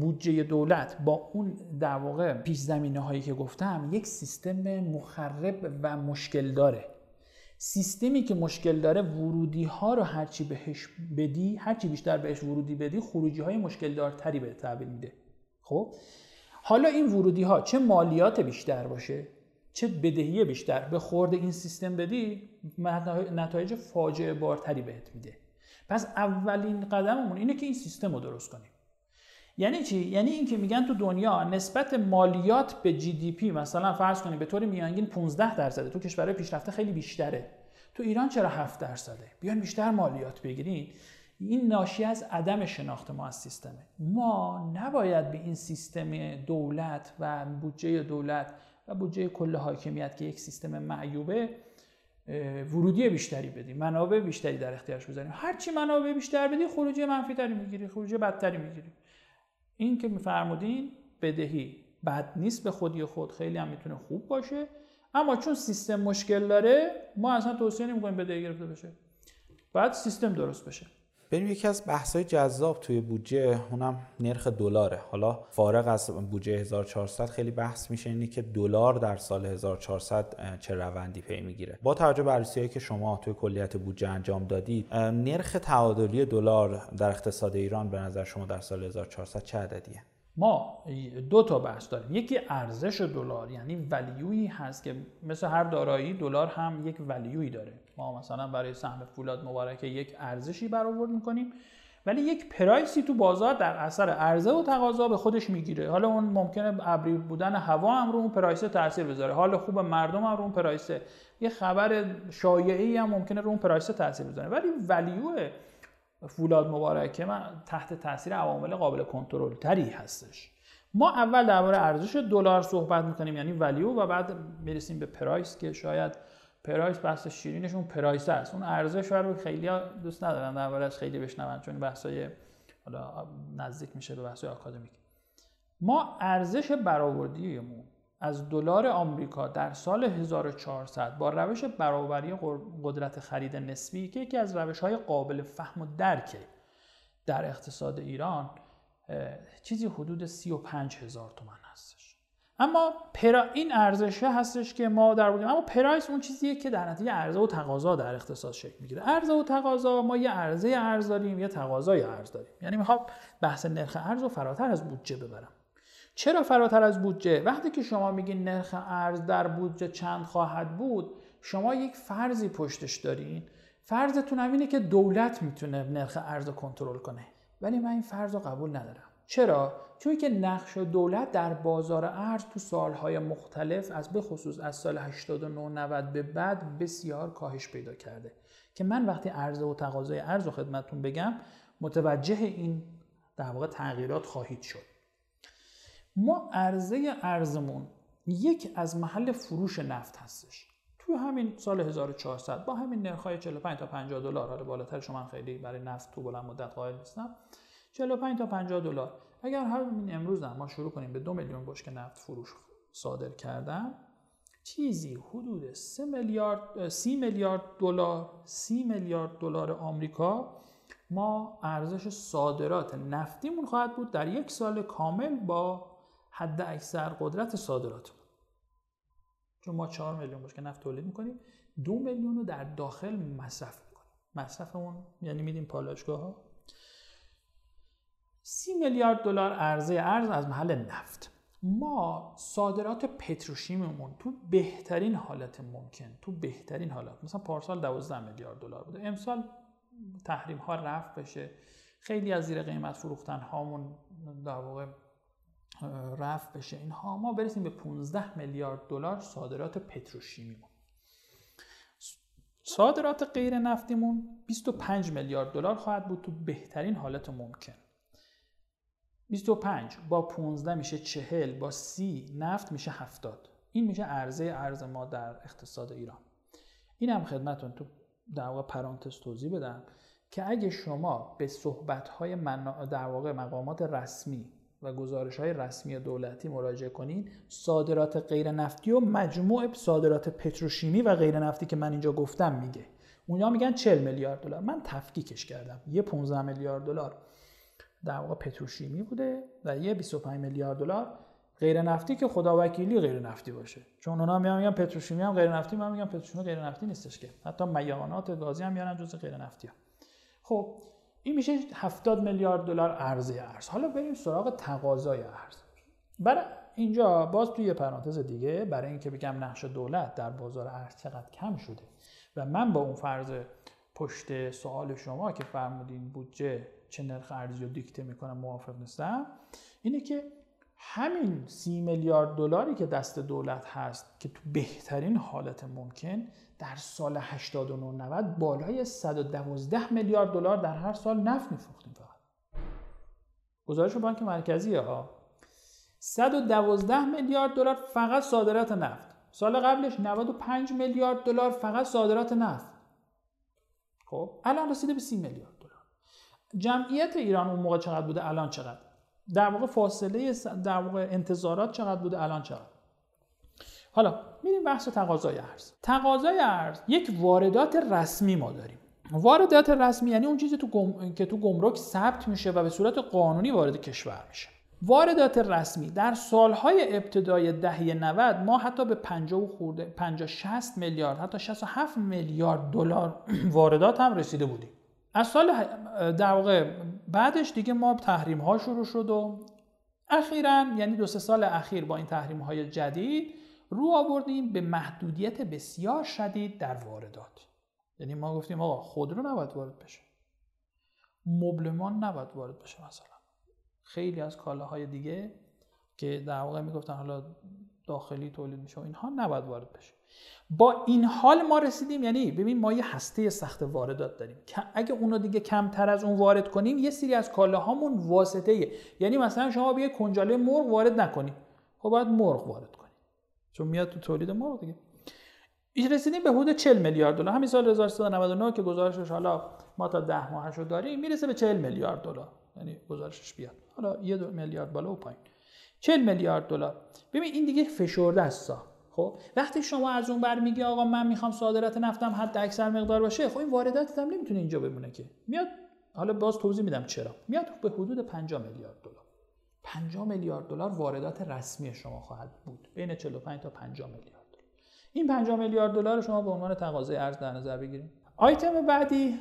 Speaker 3: بودجه دولت با اون در واقع پیش زمینه هایی که گفتم یک سیستم مخرب و مشکل داره. سیستمی که مشکل داره ورودی ها رو هرچی بهش بدی هرچی بیشتر بهش ورودی بدی خروجی های مشکل دارتری به تحویل میده. خب؟ حالا این ورودی ها چه مالیات بیشتر باشه؟ چه بدهی بیشتر؟ به خورد این سیستم بدی نتایج فاجعه بارتری بهت میده. پس اولین قدممون اینه که این سیستم رو درست کنیم. یعنی چی؟ یعنی اینکه میگن تو دنیا نسبت مالیات به جی دی پی مثلا فرض کنید به طور میانگین 15 درصده تو کشورهای پیشرفته خیلی بیشتره. تو ایران چرا 7 درصده؟ بیان بیشتر مالیات بگیرین. این ناشی از عدم شناخت ما از سیستمه. ما نباید به این سیستم دولت و بودجه دولت و بودجه کل حاکمیت که یک سیستم معیوبه ورودی بیشتری بدیم. منابع بیشتری در اختیارش بذاریم. هرچی منابع بیشتر بدی خروجی منفی تری می‌گیری خروجی بدتری می‌گیری. این که میفرمودین بدهی. بد نیست به خودی خود. خیلی هم می‌تونه خوب باشه. اما چون سیستم مشکل داره ما اصلا توصیه نمی‌کنیم بدهی گرفته بشه. بعد سیستم درست بشه.
Speaker 2: بریم یکی از بحث‌های جذاب توی بودجه اونم نرخ دلاره. حالا فارغ از بودجه 1400 خیلی بحث میشه اینی که دلار در سال 1400 چه روندی پی می‌گیره. با توجه به بررسی‌هایی که شما توی کلیت بودجه انجام دادید نرخ تعادلی دلار در اقتصاد ایران به نظر شما در سال 1400 چه عددیه؟
Speaker 3: ما دو تا بحث داریم. یکی ارزش دلار یعنی ولیویی هست که مثل هر دارایی دلار هم یک ولیویی داره. ما مثلا برای سهم فولاد مبارکه یک ارزشی برآورد می‌کنیم ولی یک پرایسی تو بازار در اثر عرضه و تقاضا به خودش می‌گیره. حالا اون ممکنه ابری بودن هوا هم رو اون پرایسه تاثیر بذاره. حال خوب مردم هم رو اون پرایسه. یه خبر شایعی هم ممکنه رو اون پرایسه تاثیر بذاره. ولی ولیو فولاد مبارکه من تحت تاثیر عوامل قابل کنترل تری هستش. ما اول درباره ارزش دلار صحبت می‌کنیم یعنی value و بعد می‌رسیم به price که شاید price بحث شیرینش اون price است. اون ارزش رو خیلی دوست ندارن دربارهش خیلی بشنون چون بحثای حالا نزدیک میشه به بحثای آکادمیک. ما ارزش برآوردیمون از دلار آمریکا در سال 1400 با روش برابری قدرت خرید نسبی که یکی از روش های قابل فهم و درکه در اقتصاد ایران چیزی حدود 35 هزار تومن هستش. اما پرا این ارزشه هستش که ما در بودیم اما پرایس اون چیزیه که در نتیجه عرضه و تقاضا در اقتصاد شکل می‌گیره. عرضه و تقاضا ما یه عرضه ارز داریم یه تقاضای ارز داریم. یعنی می‌خوام بحث نرخ ارز رو فراتر از بودجه ببرم. چرا فراتر از بودجه؟ وقتی که شما میگین نرخ ارز در بودجه چند خواهد بود شما یک فرضی پشتش دارین. فرضتون هم اینه که دولت می‌تونه نرخ ارز رو کنترل کنه. ولی من این فرض رو قبول ندارم. چرا؟ چون که نقش دولت در بازار ارز تو سالهای مختلف از به خصوص از سال 89 90 به بعد بسیار کاهش پیدا کرده. که من وقتی عرضه و تقاضای ارز رو خدمتتون بگم متوجه این در واقع تغییرات خواهید شد. ما عرضه ارزمون یک از محل فروش نفت هستش. تو همین سال 1400 با همین نرخ‌های 45 تا 50 دلار حالا بالاتر شما خیلی برای نفت تو بلند مدت قائل نیستم. 45 تا 50 دلار. اگر همین امروز هم ما شروع کنیم به دو میلیون بشکه نفت فروش صادر کردن چیزی حدود 3 میلیارد 30 میلیارد دلار 30 میلیارد دلار آمریکا ما ارزش صادرات نفتیمون خواهد بود در یک سال کامل با حد اکثر قدرت صادرات چون ما 4 میلیون بشکه نفت تولید می‌کنیم دو میلیون رو در داخل مصرف می‌کنیم. مصرفمون یعنی میدیم پالایشگاه ها سی میلیارد دلار عرضه ارز از محل نفت. ما صادرات پتروشیممون تو بهترین حالت ممکن تو بهترین حالت. مثلا پارسال 12 میلیارد دلار بوده. امسال تحریم ها رفت بشه. خیلی از زیر قیمت فروختن هامون در واقع رفت بشه. اینها ما برسیم به 15 میلیارد دلار صادرات پتروشیمیمون. صادرات غیر نفتیمون 25 میلیارد دلار خواهد بود تو بهترین حالت ممکن. 25 با 15 میشه 40 با 30 نفت میشه 70 این میشه عرضه ارز ما در اقتصاد ایران. این هم خدمتون تو در واقع پرانتز توضیح بدم که اگه شما به صحبت های در واقع مقامات رسمی و گزارش های رسمی دولتی مراجعه کنین صادرات غیر نفتی و مجموع صادرات پتروشیمی و غیر نفتی که من اینجا گفتم میگه. اونجا میگن 40 میلیارد دلار. من تفکیکش کردم. یه 15 میلیارد دلار. در واقع پتروشیمی بوده و یه 25 میلیارد دلار غیر نفتی که خدا وکیلی غیر نفتی باشه. چون اونا میان میگن پتروشیمی هم غیر نفتی من میگم پتروشیمی غیر نفتی نیستش که. حتی میانات گازی هم میارن جزء غیر نفتی ها. خب این میشه 70 میلیارد دلار عرضه ارز. حالا بریم سراغ تقاضای ارز. برای اینجا باز توی پرانتز دیگه برای اینکه بگم نقش دولت در بازار ارز چقدر کم شده. و من با اون فرض پشت سوال شما که فرمودین بودجه چه نرخ ارزی رو دیکته می‌کنم موافق نیستم. اینه که همین سی میلیارد دلاری که دست دولت هست که تو بهترین حالت ممکن در سال 89 90 بالای 112 میلیارد دلار در هر سال نفت میفروختیم فقط. گزارش بانک مرکزی ها. 112 میلیارد دلار فقط صادرات نفت. سال قبلش 95 میلیارد دلار فقط صادرات نفت. خب الان رسیده به 30 میلیارد. جمعیت ایران اون موقع چقدر بوده؟ الان چقدر؟ در واقع فاصله در واقع انتظارات چقدر بوده؟ الان چقدر؟ حالا میریم بحث تقاضای ارز. تقاضای ارز یک واردات رسمی ما داریم. واردات رسمی یعنی اون چیزی تو گم... که تو گمرک ثبت میشه و به صورت قانونی وارد کشور میشه. واردات رسمی در سالهای ابتدای دهه 90 ما حتی به 50 خورده 50 60 میلیارد حتی 67 میلیارد دلار واردات هم رسیده بودیم. از سال در واقع بعدش دیگه ما تحریم ها شروع شد و اخیرا یعنی دو سه سال اخیر با این تحریم های جدید رو آوردیم به محدودیت بسیار شدید در واردات. یعنی ما گفتیم آقا خودرو نباید وارد بشه. مبلمان نباید وارد بشه مثلا. خیلی از کالاهای دیگه که در واقع می‌گفتن حالا داخلی تولید میشه و اینها نباید وارد بشه. با این حال ما رسیدیم یعنی ببین ما یه هسته سخت واردات داریم. اگه اونو دیگه کمتر از اون وارد کنیم یه سری از کالاهامون واسطه ایه. یعنی مثلا شما بیا کنجاله مرغ وارد نکنیم. خب باید مرغ وارد کنیم. چون میاد تو تولید مرغ دیگه. ایش رسیدیم به حدود 40 میلیارد دلار. همین سال 1399 که گزارشش حالا ما تا 10 ماهشو داریم می‌رسه به 40 میلیارد دلار. یعنی گزارشش بیاد. حالا یه میلیارد بالا و پایین. 40 میلیارد دلار. ببین این دیگه فشرده است خب وقتی شما از اون بر میگی آقا من می‌خوام صادرات نفتم حد اکثر مقدار باشه خب این وارداتت هم نمی‌تونه اینجا بمونه که. میاد حالا باز توضیح میدم چرا. میاد به حدود 50 میلیارد دلار. 50 میلیارد دلار واردات رسمی شما خواهد بود. بین 45 تا 50 میلیارد این 50 میلیارد دلار شما به عنوان تقاضای ارز در نظر بگیرید. آیتم بعدی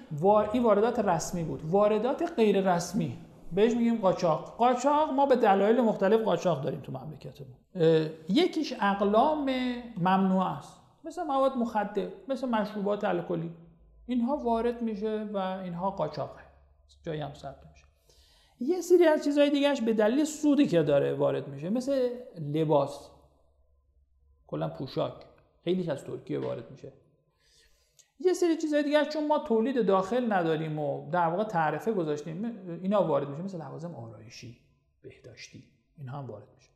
Speaker 3: این واردات رسمی بود. واردات غیر رسمی. بهش میگیم قاچاق. قاچاق ما به دلایل مختلف قاچاق داریم تو مملکتمون. یکیش اقلام ممنوع است. مثل مواد مخدر مثل مشروبات الکلی. اینها وارد میشه و اینها قاچاقه. جایی هم ثبت میشه. یه سری از چیزهای دیگهش به دلیل سودی که داره وارد میشه مثل لباس. کلا پوشاک. خیلیش از ترکیه وارد میشه. یه سری چیزهای دیگه چون ما تولید داخل نداریم و در واقع تعرفه گذاشتیم اینا وارد میشه مثل لوازم آرایشی بهداشتی اینها هم وارد میشه.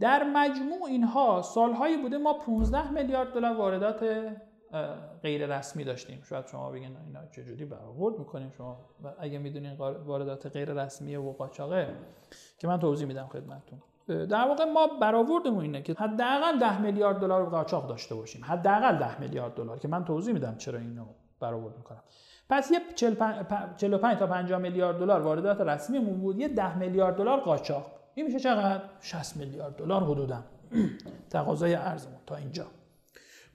Speaker 3: در مجموع اینها سالهایی بوده ما 15 میلیارد دلار واردات غیر رسمی داشتیم. شاید شما بگین اینا چجوری برآورد می‌کنیم شما؟ اگه می‌دونین واردات غیر رسمی و قاچاقه که من توضیح میدم خدمتتون. در واقع ما برآوردمون اینه که حداقل 10 میلیارد دلار قاچاق داشته باشیم. حداقل 10 میلیارد دلار که من توضیح میدم چرا اینو برآورد می‌کنم. پس یه 45 تا 50 میلیارد دلار واردات رسمیمون بود یه 10 میلیارد دلار قاچاق. این میشه چقدر؟ 60 میلیارد دلار حدودا. تقاضای ارزمون تا اینجا.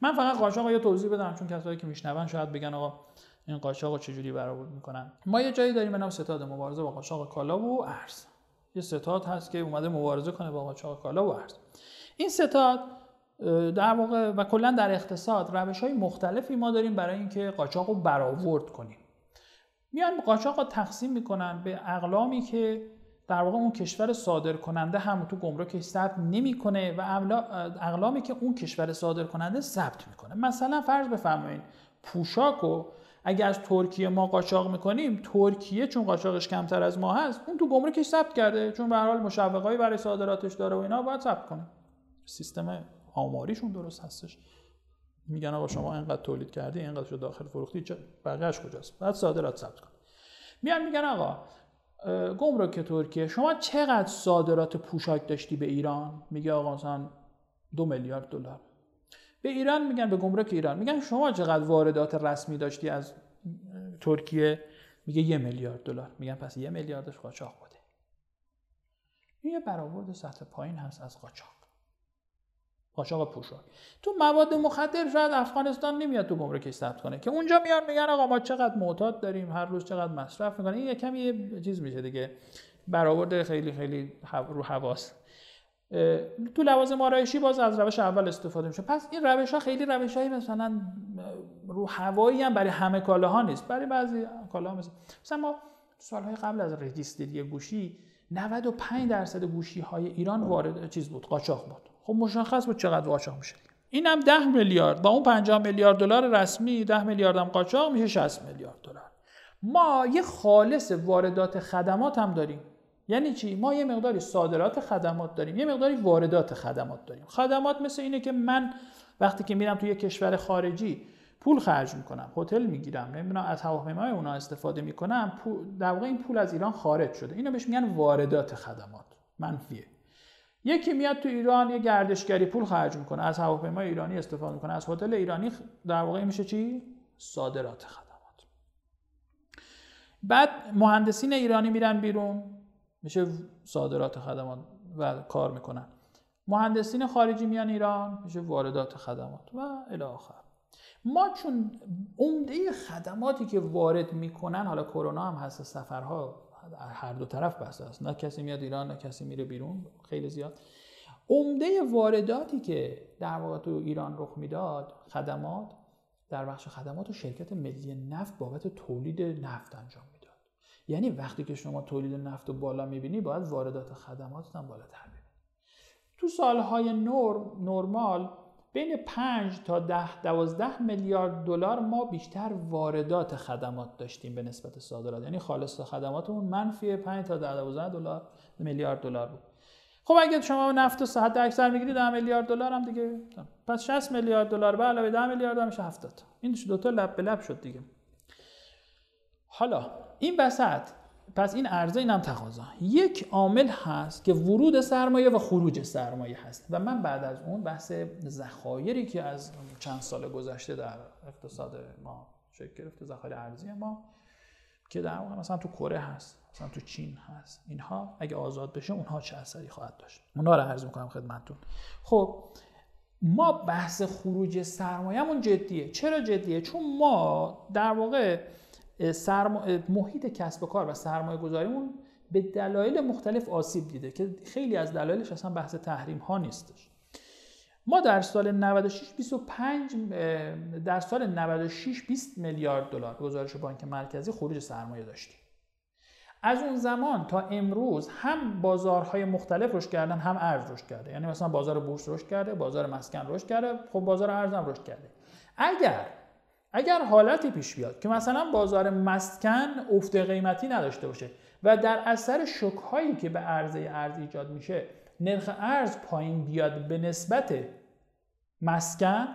Speaker 3: من فقط قاچاق رو توضیح بدم چون کسایی که میشنون شاید بگن آقا این قاچاق رو چجوری برآورد می‌کنن. ما یه جایی داریم به نام ستاد مبارزه با قاچاق کالا و ارز یه ستاد هست که اومده مبارزه کنه با قاچاق کالا و ارز این ستاد در واقع و کلا در اقتصاد روش های مختلفی ما داریم برای اینکه قاچاق رو برآورد کنیم. میان قاچاق رو تقسیم می‌کنن به اقلامی که در واقع اون کشور صادر کننده هم تو گمرک ثبت نمی‌کنه و اقلامی که اون کشور صادر کننده ثبت می‌کنه. مثلا فرض بفرمایید پوشاک رو اگر از ترکیه ما قاچاق می‌کنیم ترکیه چون قاچاقش کمتر از ما هست اون تو گمرکش ثبت کرده. چون به هر حال مشوقایی برای صادراتش داره و اینا باید ثبت کنه. سیستم آماریشون درست هستش. میگن آقا شما اینقدر تولید کردی اینقدر شو داخل فروختی بقیه‌اش کجاست؟ بعد صادرات ثبت کن. میان میگن آقا گمرک ترکیه شما چقدر صادرات پوشاک داشتی به ایران؟ میگه آقا مثلا دو میلیارد دلار. به ایران میگن به گمرک ایران. میگن شما چقدر واردات رسمی داشتی از ترکیه؟ میگه یه میلیارد دلار. میگن پس یه میلیاردش قاچاق بوده. این یه برآورد سطح پایین هست از قاچاق. قاچاق پوشاک تو مواد مخدر شاید افغانستان نمیاد تو گمرک ثبت کنه. که اونجا میان میگن آقا ما چقدر معتاد داریم هر روز چقدر مصرف می‌کنه این یه کمی یه چیز میشه دیگه. برآورد خیلی خیلی رو حواس تو لوازم آرایشی باز از روش اول استفاده میشه. پس این روش ها خیلی روش های مثلا رو هوایی هم برای همه کالاها نیست. برای بعضی کالاها مثل مثلا ما سالهای قبل از رجیستری گوشی 95 درصد گوشی های ایران وارد چیز بود قاچاق بود. خب مشخص بود چقدر قاچاق میشه. اینم 10 میلیارد. با اون 50 میلیارد دلار رسمی 10 میلیارد هم قاچاق میشه 60 میلیارد دلار. ما یه خالص واردات خدمات هم داریم. یعنی چی؟ ما یه مقداری صادرات خدمات داریم یه مقداری واردات خدمات داریم. خدمات مثل اینه که من وقتی که میرم توی کشور خارجی پول خرج می‌کنم هتل می‌گیرم نمی‌دونم از هواپیمای اونا استفاده می‌کنم در واقع این پول از ایران خارج شده. اینو بهش میگن واردات خدمات منفیه. یکی میاد تو ایران یه گردشگری پول خرج می‌کنه از هواپیمای ایرانی استفاده می‌کنه از هتل ایرانی در واقع میشه چی؟ صادرات خدمات. بعد مهندسین ایرانی میرن بیرون. میشه صادرات خدمات و کار می‌کنن. مهندسین خارجی میان ایران میشه واردات خدمات و الی آخر. ما چون عمده خدماتی که وارد می‌کنن حالا کرونا هم هست سفرها هر دو طرف بسته است. نه کسی میاد ایران نه کسی میره بیرون خیلی زیاد. عمده وارداتی که در واقع تو ایران رخ می‌داد خدمات در بخش خدمات و شرکت ملی نفت بابت تولید نفت انجام می‌داد. یعنی وقتی که شما تولید نفت رو بالا می‌بینی باید واردات خدمات هم بالاتر ببینی. تو سالهای نور نرمال بین 5 تا 10 12 میلیارد دلار ما بیشتر واردات خدمات داشتیم به نسبت صادرات. یعنی خالص خدماتمون منفی 5 تا 12 دلار میلیارد دلار بود. خب اگه شما نفت و صحت اکثر می‌گیرید 10 میلیارد دلار هم دیگه. پس 60 میلیارد دلار به علاوه 10 میلیارد هم میشه 70 این دو تا لب به لب شد دیگه. حالا این وسط پس این عرضه اینم تقاضا. یک عامل هست که ورود سرمایه و خروج سرمایه هست. و من بعد از اون بحث ذخایری که از چند سال گذشته در اقتصاد ما شکل گرفته ذخایر ارزی ما که در واقع مثلا تو کره هست مثلا تو چین هست اینها اگه آزاد بشه اونها چه اثری خواهد داشت؟ اونها رو عرض می‌کنم خدمتتون. خب ما بحث خروج سرمایهمون جدیه. چرا جدیه؟ چون ما در واقع سرما... محیط کسب و کار و سرمایه گذاریمون به دلایل مختلف آسیب دیده که خیلی از دلایلش اصلا بحث تحریم ها نیستش. ما در سال 96 25 در سال 96 20 میلیارد دلار گزارش بانک مرکزی خروج سرمایه داشتیم. از اون زمان تا امروز هم بازارهای مختلف رشد کردن هم ارز رشد کرده. یعنی مثلا بازار بورس رشد کرده بازار مسکن رشد کرده خب بازار ارز هم رشد کرده. اگر اگر حالتی پیش بیاد که مثلا بازار مسکن افت قیمتی نداشته باشه و در اثر شک هایی که به عرضه ارز ایجاد میشه نرخ ارز پایین بیاد به نسبت مسکن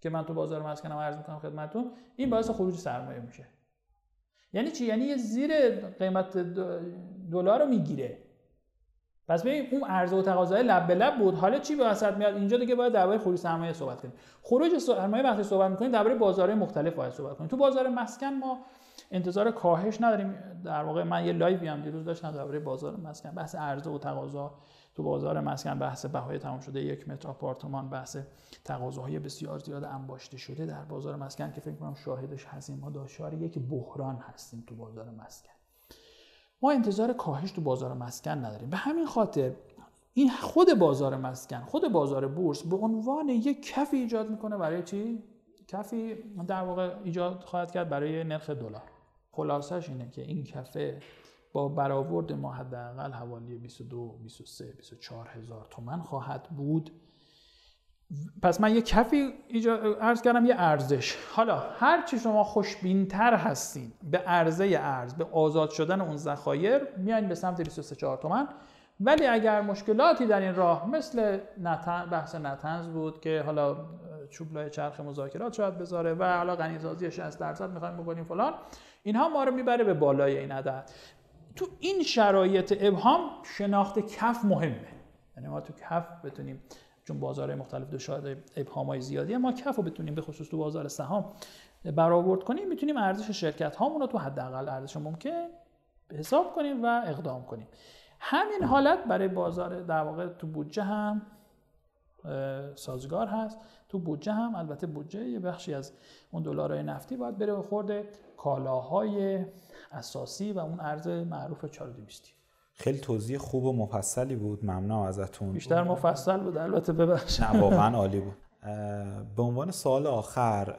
Speaker 3: که من تو بازار مسکنم عرض می‌کنم خدمتتون این باعث خروج سرمایه میشه. یعنی چی؟ یعنی یه زیر قیمت دلار رو می‌گیره. پس ببین اون عرضه و تقاضای لب به لب بود. حالا چی به وسط میاد؟ اینجا دیگه باید درباره خروج سرمایه صحبت کنیم. خروج سرمایه وقتی صحبت می‌کنیم درباره بازارهای مختلف باید صحبت کنیم. تو بازار مسکن ما انتظار کاهش نداریم. در واقع من یه لایوی هم دیروز داشتم درباره بازار مسکن. بحث عرضه و تقاضا. تو بازار مسکن بحث بهای تمام شده. یک متر آپارتمان بحث تقاضاهای بسیار زیاد انباشته شده در بازار مسکن که فکر کنم شاهدش هستیم ما دچار یک بحران هستیم تو بازار مسکن. ما انتظار کاهش تو بازار مسکن نداریم. به همین خاطر این خود بازار مسکن خود بازار بورس به عنوان یک کفی ایجاد می‌کنه برای چی؟ کفی در واقع ایجاد خواهد کرد برای نرخ دلار. خلاصش اینه که این کفه با برآورد ما حداقل حوالی 22 23 24 هزار تومن خواهد بود. پس من یه کفی ارز کردم یه ارزش. حالا هر چی شما خوشبینتر هستین به عرضه ارز به آزاد شدن اون ذخایر میایین به سمت 23 4 تومن. ولی اگر مشکلاتی در این راه مثل نتن بحث نتنز بود که حالا چوبلای چرخ مذاکرات شاید بذاره و حالا غنیسازی 60 درصد می‌خوایم بکنیم فلان اینها ما رو می‌بره به بالای این عدد. تو این شرایط ابهام شناخت کف مهمه. یعنی ما تو کف بتونیم چون بازار مختلف دچار ابهام های زیادی ما کف رو بتونیم به خصوص تو بازار سهام برآورد کنیم می‌تونیم ارزش شرکت هامون رو تو حداقل ارزش ممکن حساب کنیم و اقدام کنیم. همین حالت برای بازار در واقع تو بودجه هم سازگار هست. تو بودجه هم البته بودجه یه بخشی از اون دلارهای نفتی باید بره خورده کالاهای اساسی و اون ارز معروف 4200
Speaker 2: خیلی توضیح خوب و مفصلی بود. ممنونم ازتون.
Speaker 3: بیشتر مفصل بود البته ببخشید.
Speaker 2: نه واقعا عالی بود. به عنوان سوال آخر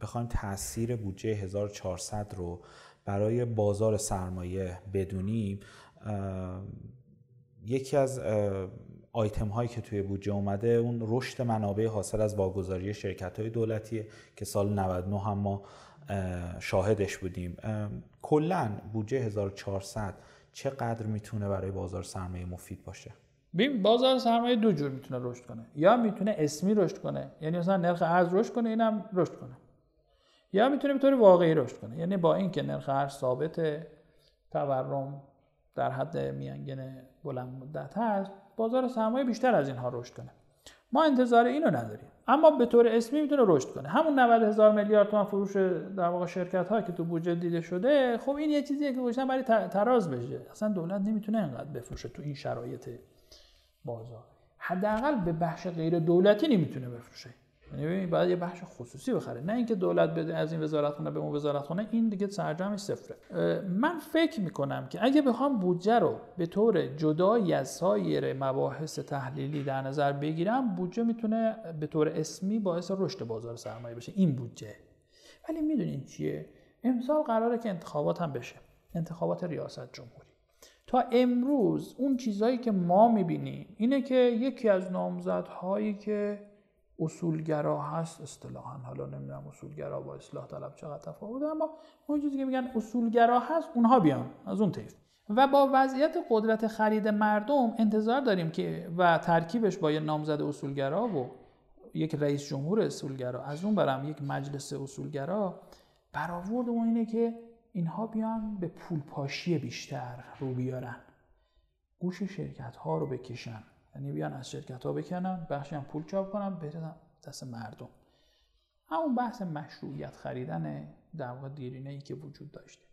Speaker 2: بخوایم تاثیر بودجه 1400 رو برای بازار سرمایه بدونیم. یکی از آیتم هایی که توی بودجه اومده اون رشد منابع حاصل از واگذاری شرکت های دولتیه که سال 99 هم ما شاهدش بودیم. کلا بودجه 1400 چقدر می‌تونه برای بازار سرمایه مفید باشه؟
Speaker 3: ببین بازار سرمایه دو جور می‌تونه رشد کنه. یا می‌تونه اسمی رشد کنه یعنی مثلا نرخ ارز رشد کنه اینم رشد کنه. یا می‌تونه به طور واقعی رشد کنه یعنی با اینکه نرخ ارز ثابت تورم در حد میانگین بلند مدت هست بازار سرمایه بیشتر از اینها رشد کنه. ما انتظار اینو نداریم. اما به طور اسمی می‌تونه رشد کنه. همون 90 هزار میلیارد تومان فروش در واقع شرکت ها که تو بودجه دیده شده خب این یه چیزیه که گذاشتن برای تراز بشه. اصلا دولت نمی‌تونه انقدر بفروشه تو این شرایط بازار. حداقل به بخش غیر دولتی نمی‌تونه بفروشه. یعنی باید یه بخش خصوصی بخره. نه اینکه دولت بده از این وزارتخونه به اون وزارتخونه این دیگه سرجمش صفره. من فکر می‌کنم که اگه بخوام بودجه رو به طور جدایی از سایر مباحث تحلیلی در نظر بگیرم بودجه می‌تونه به طور اسمی باعث رشد بازار سرمایه بشه. این بودجه. ولی می‌دونین چیه؟ امسال قراره که انتخابات هم بشه. انتخابات ریاست جمهوری. تا امروز اون چیزهایی که ما می‌بینیم اینه که یکی از نامزدهایی که اصولگرا هست اصطلاحا. حالا نمی‌دونم اصولگرا با اصلاح طلب چقدر تفاوت اما اون چیزی که میگن اصولگرا هست اونها بیان از اون طیف و با وضعیت قدرت خرید مردم انتظار داریم که و ترکیبش با یه نامزد اصولگرا و یک رئیس جمهور اصولگرا از اون برم یک مجلس اصولگرا برآورد اون اینه که اینها بیان به پولپاشی بیشتر رو بیارن. گوش شرکت ها رو بکشن. یعنی بیان از شرکت ها بکنن بخشی هم پول چاپ کنن بدن دست مردم. همون بحث مشروعیت خریدن در واقع دیرینه ای که وجود داشته.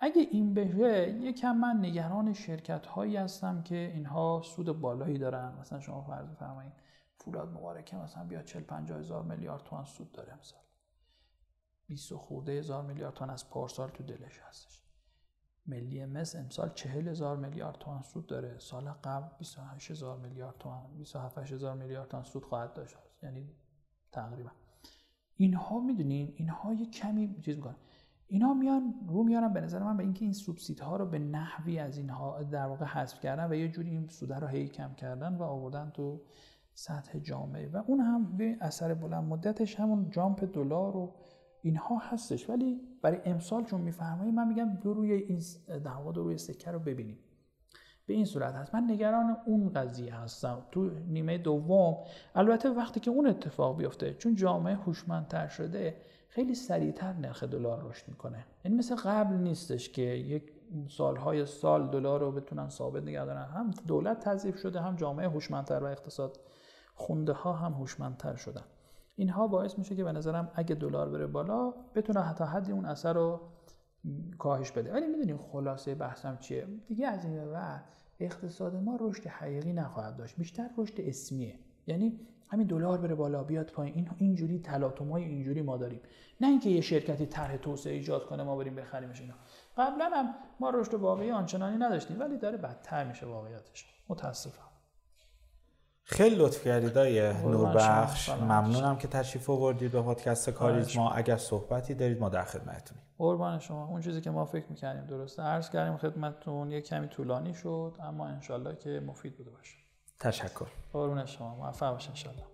Speaker 3: اگه این بشه یکم من نگران شرکت هایی هستم که اینها سود بالایی دارن. مثلا شما فرض بفرمایید فولاد مبارکه مثلا بیا 40 50 هزار میلیارد تومان سود داره مثلا. 20 خورده هزار میلیارد تومان از پارسال تو دلش هستش. ملی مس امسال چهل هزار میلیارد تومان سود داره. سال قبل 28 هزار میلیارد تومان 27 هزار میلیارد تومان سود خواهد داشت. یعنی تقریبا. اینها می‌دونین اینها یه کمی چیز می‌کنن. اینها میان رو میارن به نظر من به اینکه این سوبسید ها رو به نحوی از اینها در واقع حذف کردن و یه جوری این سوده رو هی کم کردن و آوردن تو سطح جامعه. و اون هم به اثر بلند مدتش همون جامپ دلار و اینها هستش. ولی برای امسال چون میفرمایید من میگم دو روی این در واقع دو روی سکه رو ببینیم. به این صورت هست. من نگران اون قضیه هستم. تو نیمه دوم البته وقتی که اون اتفاق بیفته چون جامعه هوشمندتر شده خیلی سریعتر نرخ دلار رشد می‌کنه. یعنی مثل قبل نیستش که یک سالهای سال دلار رو بتونن ثابت نگه دارن. هم دولت تضعیف شده هم جامعه هوشمندتر و اقتصاد خونده ها هم هوشمندتر شدن. اینها باعث میشه که به نظرم اگه دلار بره بالا بتونه حتی حدی اون اثر رو کاهش بده. ولی می‌دونیم خلاصه بحثم چیه؟ دیگه از این و اقتصاد ما رشد حقیقی نخواهد داشت بیشتر رشد اسمیه. یعنی همین دلار بره بالا بیاد پایین. این اینجوری تلاطمای اینجوری ما داریم. نه اینکه یه شرکتی طرح توسعه ایجاد کنه ما بریم بخریمش اینا. قبلا هم ما رشد واقعی آنچنانی نداشتیم ولی داره بدتر میشه واقعیتش. متاسفم.
Speaker 2: خیلی لطف کردید آیه نوربخش. ممنونم که تشریف آوردید به پادکست کاریزما اگر صحبتی دارید ما در خدمتتونیم
Speaker 3: قربان شما. اون چیزی که ما فکر می‌کردیم درسته. عرض کردیم خدمتتون یه کمی طولانی شد اما انشالله که مفید بوده باشه.
Speaker 2: تشکر.
Speaker 3: قربون شما. موفق باشه انشالله.